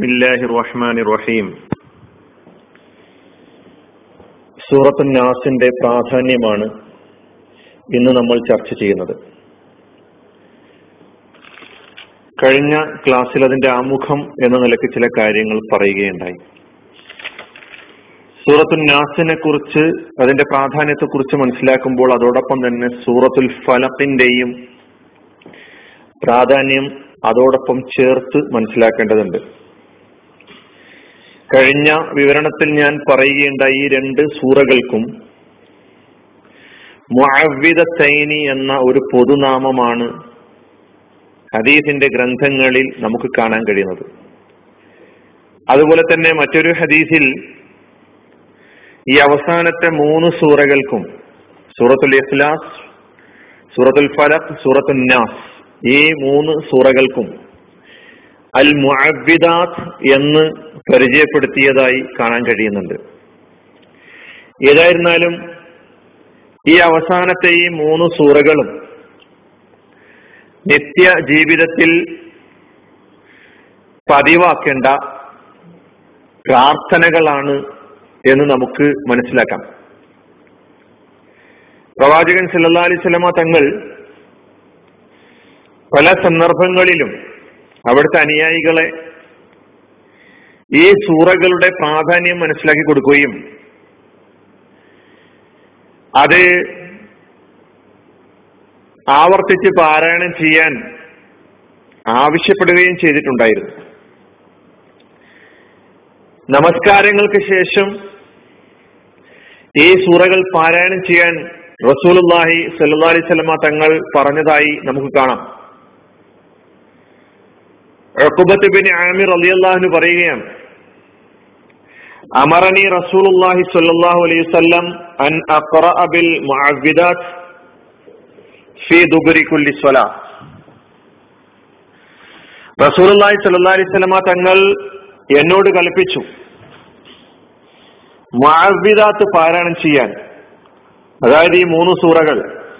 ബിസ്മില്ലാഹി റഹീം സൂറത്തു നാസിന്റെ പ്രാധാന്യമാണ് ഇന്ന് നമ്മൾ ചർച്ച ചെയ്യുന്നത്. കഴിഞ്ഞ ക്ലാസ്സിൽ അതിന്റെ ആമുഖം എന്ന നിലയ്ക്ക് ചില കാര്യങ്ങൾ പറയുകയുണ്ടായി. സൂറത്തു നാസിനെ കുറിച്ച് അതിന്റെ പ്രാധാന്യത്തെ കുറിച്ച് മനസ്സിലാക്കുമ്പോൾ അതോടൊപ്പം തന്നെ സൂറത്തുൽ ഫലത്തിന്റെയും പ്രാധാന്യം അതോടൊപ്പം ചേർത്ത് മനസ്സിലാക്കേണ്ടതുണ്ട്. കഴിഞ്ഞ വിവരണത്തിൽ ഞാൻ പറയുകയുണ്ടായി ഈ രണ്ട് സൂറകൾക്കും മുഅവ്വിദ സൈനി എന്ന ഒരു പൊതുനാമമാണ് ഹദീസിന്റെ ഗ്രന്ഥങ്ങളിൽ നമുക്ക് കാണാൻ കഴിയുന്നത്. അതുപോലെ തന്നെ മറ്റൊരു ഹദീസിൽ ഈ അവസാനത്തെ മൂന്ന് സൂറകൾക്കും സൂറത്തുൽ ഇഖ്ലാസ് സൂറത്തുൽ ഫലഖ് സൂറത്തുൽ നാസ് ഈ മൂന്ന് സൂറകൾക്കും അൽ മുഅബിദാത്ത് എന്ന് പരിചയപ്പെടുത്തിയതായി കാണാൻ കഴിയുന്നുണ്ട്. ഏതായിരുന്നാലും ഈ അവസാനത്തെ ഈ മൂന്ന് സൂറകളും നിത്യ ജീവിതത്തിൽ പതിവാക്കേണ്ട പ്രാർത്ഥനകളാണ് എന്ന് നമുക്ക് മനസ്സിലാക്കാം. പ്രവാചകൻ സല്ലാ വസല്ലമ തങ്ങൾ പല സന്ദർഭങ്ങളിലും അവിടുത്തെ അനുയായികളെ ഈ സൂറകളുടെ പ്രാധാന്യം മനസ്സിലാക്കി കൊടുക്കുകയും അത് ആവർത്തിച്ച് പാരായണം ചെയ്യാൻ ആവശ്യപ്പെടുകയും ചെയ്തിട്ടുണ്ടായിരുന്നു. നമസ്കാരങ്ങൾക്ക് ശേഷം ഈ സൂറകൾ പാരായണം ചെയ്യാൻ റസൂലുല്ലാഹി സല്ലാ അലൈഹി തങ്ങൾ പറഞ്ഞതായി നമുക്ക് കാണാം. ഉഖബത്ത് ബിൻ ആമിർ റളിയല്ലാഹു പറയുകയാണ് അമറനി റസൂലുള്ളാഹി സ്വല്ലല്ലാഹു അലൈഹി വസല്ലം അൻ അഖറഅ ബിൽ മുഅവ്വിദാത്ത് ഫീ ദുബരി കുല്ലി സ്വലാ. റസൂലുള്ളാഹി സ്വല്ലല്ലാഹു അലൈഹി വസല്ലമ തങ്ങൾ എന്നോട് കൽപ്പിച്ചു മുഅവ്വിദാത്ത് പാരായണം ചെയ്യാൻ. അതായത് ഈ മൂന്ന് സൂറകൾ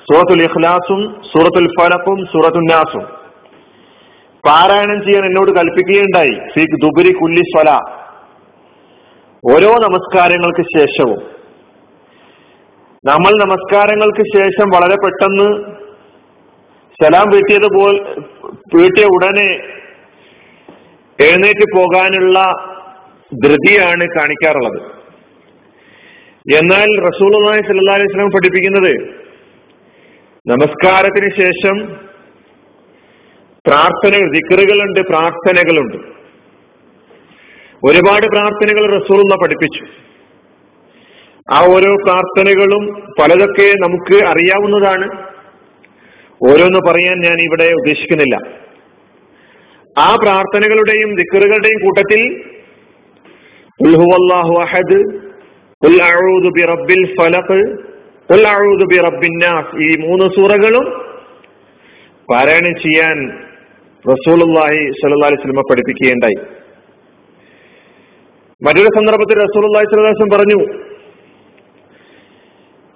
സൂറത്തുൽ ഇഖ്ലാസും സൂറത്തുൽ ഫലഖും സൂറത്തുൽ നാസും. പാരായണം ചെയ്യാൻ എന്നോട് കൽപ്പിക്കുകയുണ്ടായി. സീഖ് ദുബരി കുല്ലി സ്വല. ഓരോ നമസ്കാരങ്ങൾക്ക് ശേഷവും. നമ്മൾ നമസ്കാരങ്ങൾക്ക് ശേഷം വളരെ പെട്ടെന്ന് സലാം വീട്ടിയത് പോൽ വീട്ടിയ ഉടനെ എഴുന്നേറ്റ് പോകാനുള്ള ധൃതിയാണ് കാണിക്കാറുള്ളത്. എന്നാൽ റസൂൾ സല്ലാ അലൈഹി സ്വലം പഠിപ്പിക്കുന്നത് നമസ്കാരത്തിന് ശേഷം പ്രാർത്ഥനകൾ ദിക്കറുകളുണ്ട് പ്രാർത്ഥനകളുണ്ട്. ഒരുപാട് പ്രാർത്ഥനകൾ റസൂലുള്ള പഠിപ്പിച്ചു. ആ ഓരോ പ്രാർത്ഥനകളും പലതൊക്കെ നമുക്ക് അറിയാവുന്നതാണ്. ഓരോന്ന് പറയാൻ ഞാൻ ഇവിടെ ഉദ്ദേശിക്കുന്നില്ല. ആ പ്രാർത്ഥനകളുടെയും ദിക്കറുകളുടെയും കൂട്ടത്തിൽ അഹദ് ഈ മൂന്ന് സൂറകളും പാരായണം ചെയ്യാൻ സ്വല്ലല്ലാഹി അലൈഹി വസല്ലം പഠിപ്പിക്കുകയുണ്ടായി. മറ്റൊരു സന്ദർഭത്തിൽ സ്വല്ലല്ലാഹി അലൈഹി പറഞ്ഞു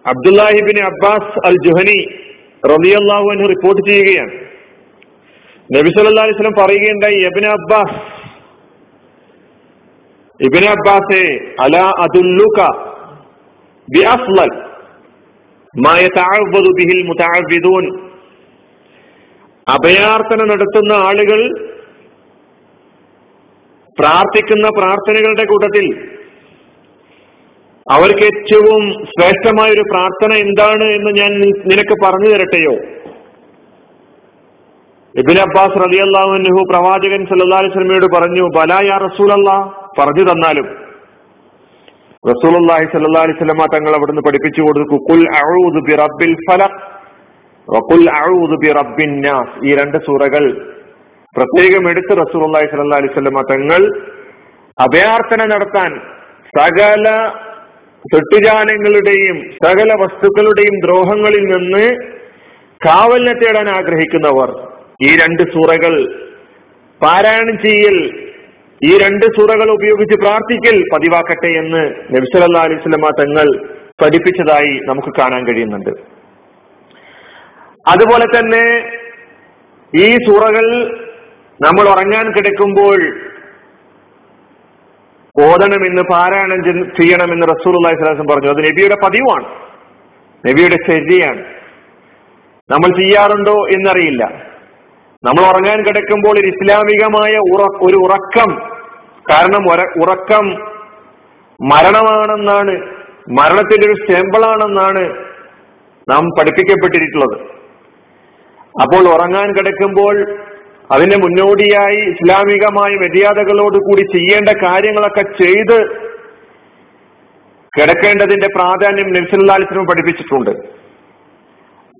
അബ്ദുല്ലാഹിബിൻ അബ്ബാസ് അൽ ജുഹനി റളിയല്ലാഹു എന്ന് റിപ്പോർട്ട് ചെയ്യുകയാണ്. നബി സല്ലല്ലാഹു അലൈഹി വസല്ലം പറയുകയുണ്ടായി ഇബ്നു അബ്ബാസ് ഇബിൻ അബ്ബാസെ അലാ ബി അഫ്ലൽ ബിഹിൽ മുതഅവ്വിദൂൻ. അഭയാർത്ഥന നടത്തുന്ന ആളുകൾ പ്രാർത്ഥിക്കുന്ന പ്രാർത്ഥനകളുടെ കൂട്ടത്തിൽ അവർക്ക് ഏറ്റവും ശ്രേഷ്ഠമായ ഒരു പ്രാർത്ഥന എന്താണ് എന്ന് ഞാൻ നിനക്ക് പറഞ്ഞു തരട്ടെയോ? ഇബിൻ അബ്ബാസ് റലി അള്ളാഹു പ്രവാചകൻ സല്ലാ സ്വലമിയോട് പറഞ്ഞു ബലായ അല്ലാ പറഞ്ഞു തന്നാലും റസൂൽ അള്ളാഹി സല്ലാ അലിസ്ലമ തങ്ങൾ അവിടുന്ന് പഠിപ്പിച്ചു കൊടുത്തു കുൽ ഫലഖ് വഖുൽ അഊദു ബി റബ്ബിൻ നാസ്. ഈ രണ്ട് സൂറകൾ പ്രത്യേകം എടുത്ത് റസൂലുള്ളാഹി സ്വല്ലല്ലാഹി അലൈഹി വസല്ലമ തങ്ങൾ അഭയാർത്ഥന നടത്താൻ സകല തെട്ടുജാനങ്ങളുടെയും സകല വസ്തുക്കളുടെയും ദ്രോഹങ്ങളിൽ നിന്ന് കാവലിനെ തേടാൻ ആഗ്രഹിക്കുന്നവർ ഈ രണ്ട് സൂറകൾ. പാരായണം ചെയ്യൽ. ഈ രണ്ട് സൂറകൾ ഉപയോഗിച്ച് പ്രാർത്ഥിക്കൽ പതിവാക്കട്ടെ എന്ന് നബിസ്വല്ലാ അലൈഹി തങ്ങൾ പഠിപ്പിച്ചതായി നമുക്ക് കാണാൻ കഴിയുന്നുണ്ട്. അതുപോലെ തന്നെ ഈ സൂറകൾ നമ്മൾ ഉറങ്ങാൻ കിടക്കുമ്പോൾ ഓതണമെന്ന് പാരായണം ചെയ്യണമെന്ന് റസൂൽ അള്ളാഹി സ്വലാസം പറഞ്ഞു. അത് നബിയുടെ പതിവാണ്. നബിയുടെ ശരിയാണ് നമ്മൾ ചെയ്യാറുണ്ടോ എന്നറിയില്ല. നമ്മൾ ഉറങ്ങാൻ കിടക്കുമ്പോൾ ഒരു ഇസ്ലാമികമായ ഒരു ഉറക്കം കാരണം ഉറക്കം മരണമാണെന്നാണ് മരണത്തിന്റെ ഒരു സ്റ്റെമ്പിളാണെന്നാണ് നാം പഠിപ്പിക്കപ്പെട്ടിട്ടുള്ളത്. അപ്പോൾ ഉറങ്ങാൻ കിടക്കുമ്പോൾ അതിന് മുന്നോടിയായി ഇസ്ലാമികമായ മര്യാദകളോട് കൂടി ചെയ്യേണ്ട കാര്യങ്ങളൊക്കെ ചെയ്ത് കിടക്കേണ്ടതിന്റെ പ്രാധാന്യം നബ്സല്ലാസ്ലം പഠിപ്പിച്ചിട്ടുണ്ട്.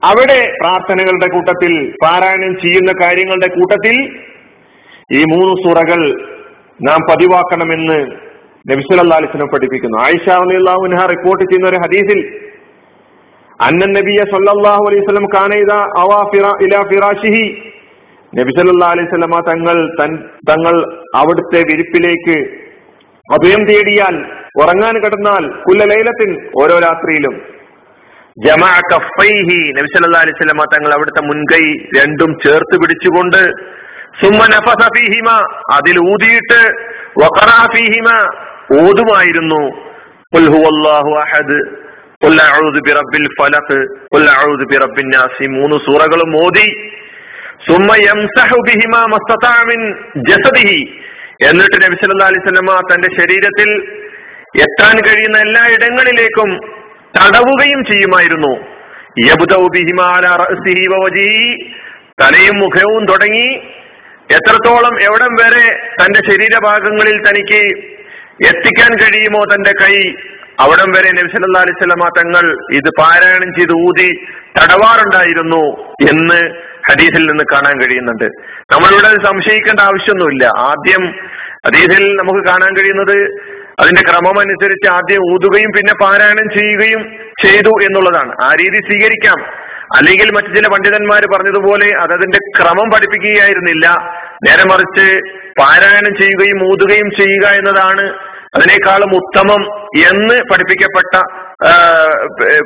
അവിടെ പ്രാർത്ഥനകളുടെ കൂട്ടത്തിൽ പാരായണം ചെയ്യുന്ന കാര്യങ്ങളുടെ കൂട്ടത്തിൽ ഈ മൂന്ന് സൂറകൾ നാം പതിവാക്കണമെന്ന് നബിസുല്ലാ അലിസ്ലം പഠിപ്പിക്കുന്നു. ആയിഷ അലിഹ റിപ്പോർട്ട് ചെയ്യുന്ന ഒരു ഹദീസിൽ അലൈഹി വസല്ലം കാന ഇദാ അവా ഫിറാ- ഇലാ ഫിറാശിഹി നബി സല്ലല്ലാഹു അലൈഹി വസല്ലമ തങ്ങൾ തങ്ങൾ അവിടുത്തെ വിരിപ്പിലേക്ക് അഭയം തേടിയാൽ ഉറങ്ങാൻ കിടന്നാൽ കുല്ല ലൈലത്തിൻ ഓരോ രാത്രിയിലും. ജമാ കഫൈഹി നബി സല്ലല്ലാഹു അലൈഹി വസല്ലമ തങ്ങൾ അവിടുത്തെ മുൻകൈ രണ്ടും ചേർത്ത് പിടിച്ചുകൊണ്ട് സുമ്മ നഫസ ഫീഹിമ അതിൽ ഊതിയിട്ട് വഖറഅ ഫീഹിമ ഓതുമായിരുന്നു. അഹദ്. മൂന്ന് സൂറകളും ഓതി. എന്നിട്ട് നബി സല്ലാ അലൈഹി വസല്ലമ തന്റെ ശരീരത്തിൽ എത്താൻ കഴിയുന്ന എല്ലാ ഇടങ്ങളിലേക്കും തടവുകയും ചെയ്യുമായിരുന്നു. തലയും മുഖവും തുടങ്ങി. എത്രത്തോളം എവിടം വരെ തന്റെ ശരീരഭാഗങ്ങളിൽ തനിക്ക് എത്തിക്കാൻ കഴിയുമോ തന്റെ കൈ അവിടം വരെ നബി സല്ലല്ലാഹു അലൈഹി വസല്ലമ തങ്ങൾ ഇത് പാരായണം ചെയ്ത് ഊതി തടവാറുണ്ടായിരുന്നു എന്ന് ഹദീസിൽ നിന്ന് കാണാൻ കഴിയുന്നുണ്ട്. നമ്മളിവിടെ സംശയിക്കേണ്ട ആവശ്യമൊന്നുമില്ല. ആദ്യം ഹദീസിൽ നമുക്ക് കാണാൻ കഴിയുന്നത് അതിന്റെ ക്രമം അനുസരിച്ച് ആദ്യം ഊതുകയും പിന്നെ പാരായണം ചെയ്യുകയും ചെയ്തു എന്നുള്ളതാണ്. ആ രീതി സ്വീകരിക്കാം. അല്ലെങ്കിൽ മറ്റു ചില പണ്ഡിതന്മാർ പറഞ്ഞതുപോലെ അതതിന്റെ ക്രമം പഠിപ്പിക്കുകയായിരുന്നില്ല. നേരെ മറിച്ച് പാരായണം ചെയ്യുകയും ഊതുകയും ചെയ്യുക എന്നതാണ് അതിനേക്കാളും ഉത്തമം എന്ന് പഠിപ്പിക്കപ്പെട്ട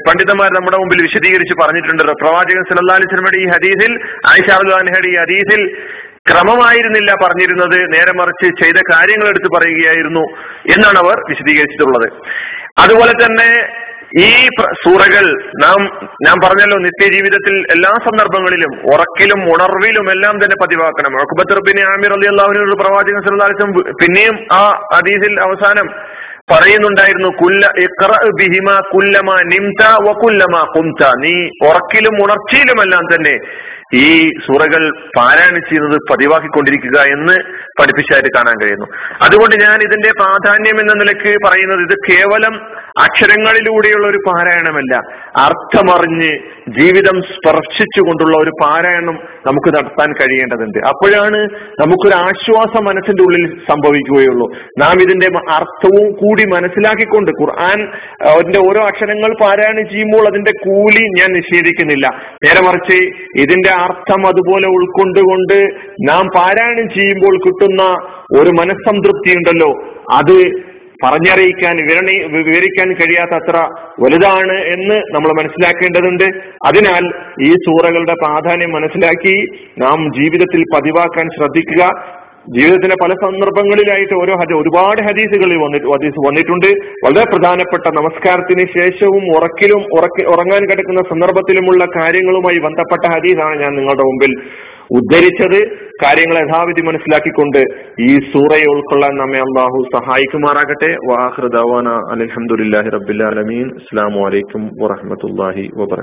പണ്ഡിതന്മാർ നമ്മുടെ മുമ്പിൽ വിശദീകരിച്ച് പറഞ്ഞിട്ടുണ്ട്. പ്രവാചകൻ സല്ലല്ലാഹു അലൈഹി വസല്ലമയുടെ ഈ ഹദീസിൽ ആയിഷ അൻഹയുടെ ഈ ഹദീസിൽ ക്രമമായിരുന്നില്ല പറഞ്ഞിരുന്നത്. നേരെ മറിച്ച് ചെയ്ത കാര്യങ്ങൾ എടുത്തു പറയുകയായിരുന്നു എന്നാണ് അവർ വിശദീകരിച്ചിട്ടുള്ളത്. അതുപോലെ തന്നെ ഈ സൂറകൾ നാം ഞാൻ പറഞ്ഞല്ലോ നിത്യജീവിതത്തിൽ എല്ലാ സന്ദർഭങ്ങളിലും ഉറക്കിലും ഉണർവിലും എല്ലാം തന്നെ പതിവാക്കണം. ഒക്കുബത്തുറബിനെ ആമിർ അലി അള്ളാഹുനോട് പ്രവാചകൻ പിന്നെയും ആ ഹദീസിൽ അവസാനം പറയുന്നുണ്ടായിരുന്നു കുല്ല ബിഹിമ കുല്ലമ നിംത വ കുല്ലമ കുംത. നീ ഉറക്കിലും ഉണർച്ചയിലുമെല്ലാം തന്നെ ഈ സൂറകൾ പാരായണം ചെയ്യുന്നത് പതിവാക്കിക്കൊണ്ടിരിക്കുക എന്ന് പഠിപ്പിച്ചായിട്ട് കാണാൻ കഴിയുന്നു. അതുകൊണ്ട് ഞാൻ ഇതിന്റെ പ്രാധാന്യം എന്ന നിലയ്ക്ക് പറയുന്നത് ഇത് കേവലം അക്ഷരങ്ങളിലൂടെയുള്ള ഒരു പാരായണമല്ല. അർത്ഥമറിഞ്ഞ് ജീവിതം സ്പർശിച്ചുകൊണ്ടുള്ള ഒരു പാരായണം നമുക്ക് നടത്താൻ കഴിയേണ്ടതുണ്ട്. അപ്പോഴാണ് നമുക്കൊരു ആശ്വാസം മനസ്സിന്റെ ഉള്ളിൽ സംഭവിക്കുകയുള്ളൂ. നാം ഇതിന്റെ അർത്ഥവും കൂടി മനസ്സിലാക്കിക്കൊണ്ട് ഖുർആൻ അതിന്റെ ഓരോ അക്ഷരങ്ങൾ പാരായണം ചെയ്യുമ്പോൾ അതിന്റെ കൂലി ഞാൻ നിഷേധിക്കുന്നില്ല. നേരെ മറിച്ച് ഇതിന്റെ അർത്ഥം അതുപോലെ ഉൾക്കൊണ്ടുകൊണ്ട് നാം പാരായണം ചെയ്യുമ്പോൾ കിട്ടുന്ന ഒരു മനസ്സംതൃപ്തി ഉണ്ടല്ലോ. അത് പറഞ്ഞറിയിക്കാൻ വിവരണി വിവരിക്കാൻ കഴിയാത്ത അത്ര വലുതാണ് എന്ന് നമ്മൾ മനസ്സിലാക്കേണ്ടതുണ്ട്. അതിനാൽ ഈ സൂറകളുടെ പ്രാധാന്യം മനസ്സിലാക്കി നാം ജീവിതത്തിൽ പതിവാക്കാൻ ശ്രദ്ധിക്കുക. ജീവിതത്തിന്റെ പല സന്ദർഭങ്ങളിലായിട്ട് ഓരോ ഹദ ഒരുപാട് ഹദീസുകളിൽ വന്നിട്ട് ഹദീസ് വന്നിട്ടുണ്ട്. വളരെ പ്രധാനപ്പെട്ട നമസ്കാരത്തിന് ശേഷവും ഉറക്കിലും ഉറക്കി ഉറങ്ങാൻ കിടക്കുന്ന സന്ദർഭത്തിലുമുള്ള കാര്യങ്ങളുമായി ബന്ധപ്പെട്ട ഹദീസാണ് ഞാൻ നിങ്ങളുടെ മുമ്പിൽ ഉദ്ധരിച്ചത്. കാര്യങ്ങൾ യഥാവിധി മനസ്സിലാക്കിക്കൊണ്ട് ഈ സൂറയെ ഉൾക്കൊള്ളാൻ നമ്മെ അള്ളാഹു സഹായിക്കുമാറാകട്ടെ. വാഹൃദാന അലഹമുല്ലാഹി അലമീൻ അസ്സാം വലൈക്കും വാഹമത്തല്ലാഹി വബർക്കാത്തു